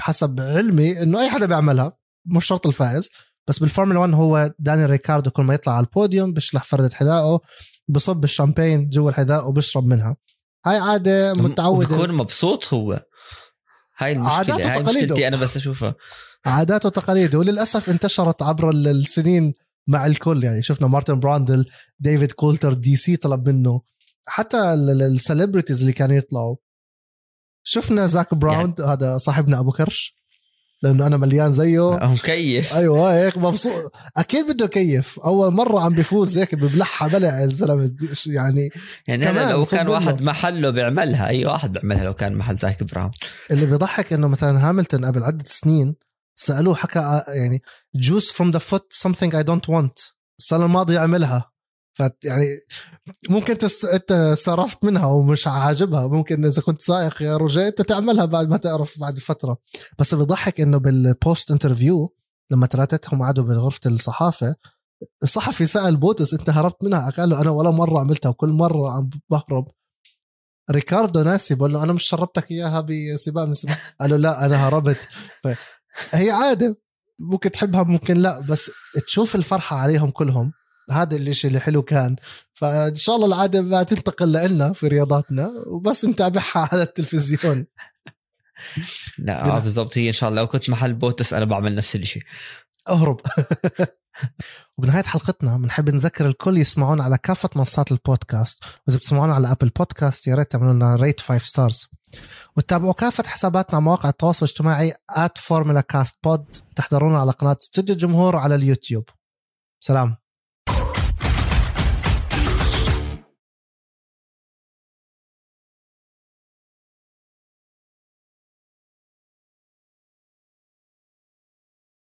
حسب علمي إنه أي حدا بيعملها مش شرط الفائز. بس بالفورمولا 1 هو داني ريكاردو كل ما يطلع على البوديوم بيشلح فردة حذائه بصب الشامبين جوا الحذاء وبيشرب منها. هاي عادة متعودة. بكون مبسوط هو. هاي عاداته المشكلة هاي وتقاليده. مشكلتي أنا بس أشوفها. عادات وتقاليد وللأسف انتشرت عبر ال- السنين مع الكل. يعني شفنا مارتن براندل ديفيد كولتارد دي سي طلب منه. حتى ال celebrities اللي كانوا يطلعوا. شفنا زاك براون يعني هذا صاحبنا أبو كرش. لأنه أنا مليان زيه. مكيف. أيوه هيك مبسوط. أكيد بده يكيف أول مرة عم بيفوز هيك ببلعها بلع الزلمة. يعني يعني أنا لو كان. واحد محله بيعملها أي واحد بيعملها لو كان محل زاك براون اللي بيضحك إنه مثلا هاملتون قبل عدة سنين سألوه حكى آه، يعني juice from the foot something I don't want. السنة الماضية عملها يعني ممكن تس... انت صرفت منها ومش عاجبها. ممكن إذا كنت سائق يا رجاء انت تعملها بعد ما تعرف بعد فترة. بس بيضحك إنه بال post interview لما ثلاثتهم قعدوا بغرفة الصحافة الصحفي سأل بوتاس انت هربت منها؟ قال له أنا ولا مرة عملتها. وكل مرة عم بهرب. ريكاردو ناسي بقول له أنا مش شربتك إياها بسباق من السباق قال له لا أنا هربت. هي عادة. ممكن تحبها ممكن لا. بس تشوف الفرحة عليهم كلهم. هذا الشيء اللي حلو كان. فإن شاء الله العادة ما تنتقل لنا في رياضاتنا وبس نتابعها على التلفزيون. لا بالضبط هي إن شاء الله. لو كنت محل بوتاس أنا بعمل نفس الشيء أهرب. وبنهاية حلقتنا بنحب نذكر الكل يسمعونا على كافة منصات البودكاست. وإذا بتسمعونا على أبل بودكاست يا ريت تعملوا لنا rate 5 stars وتتابعوا كافة حساباتنا على مواقع التواصل الاجتماعي @فورمولا كاست بود تحضرونا على قناة استوديو الجمهور على اليوتيوب. سلام.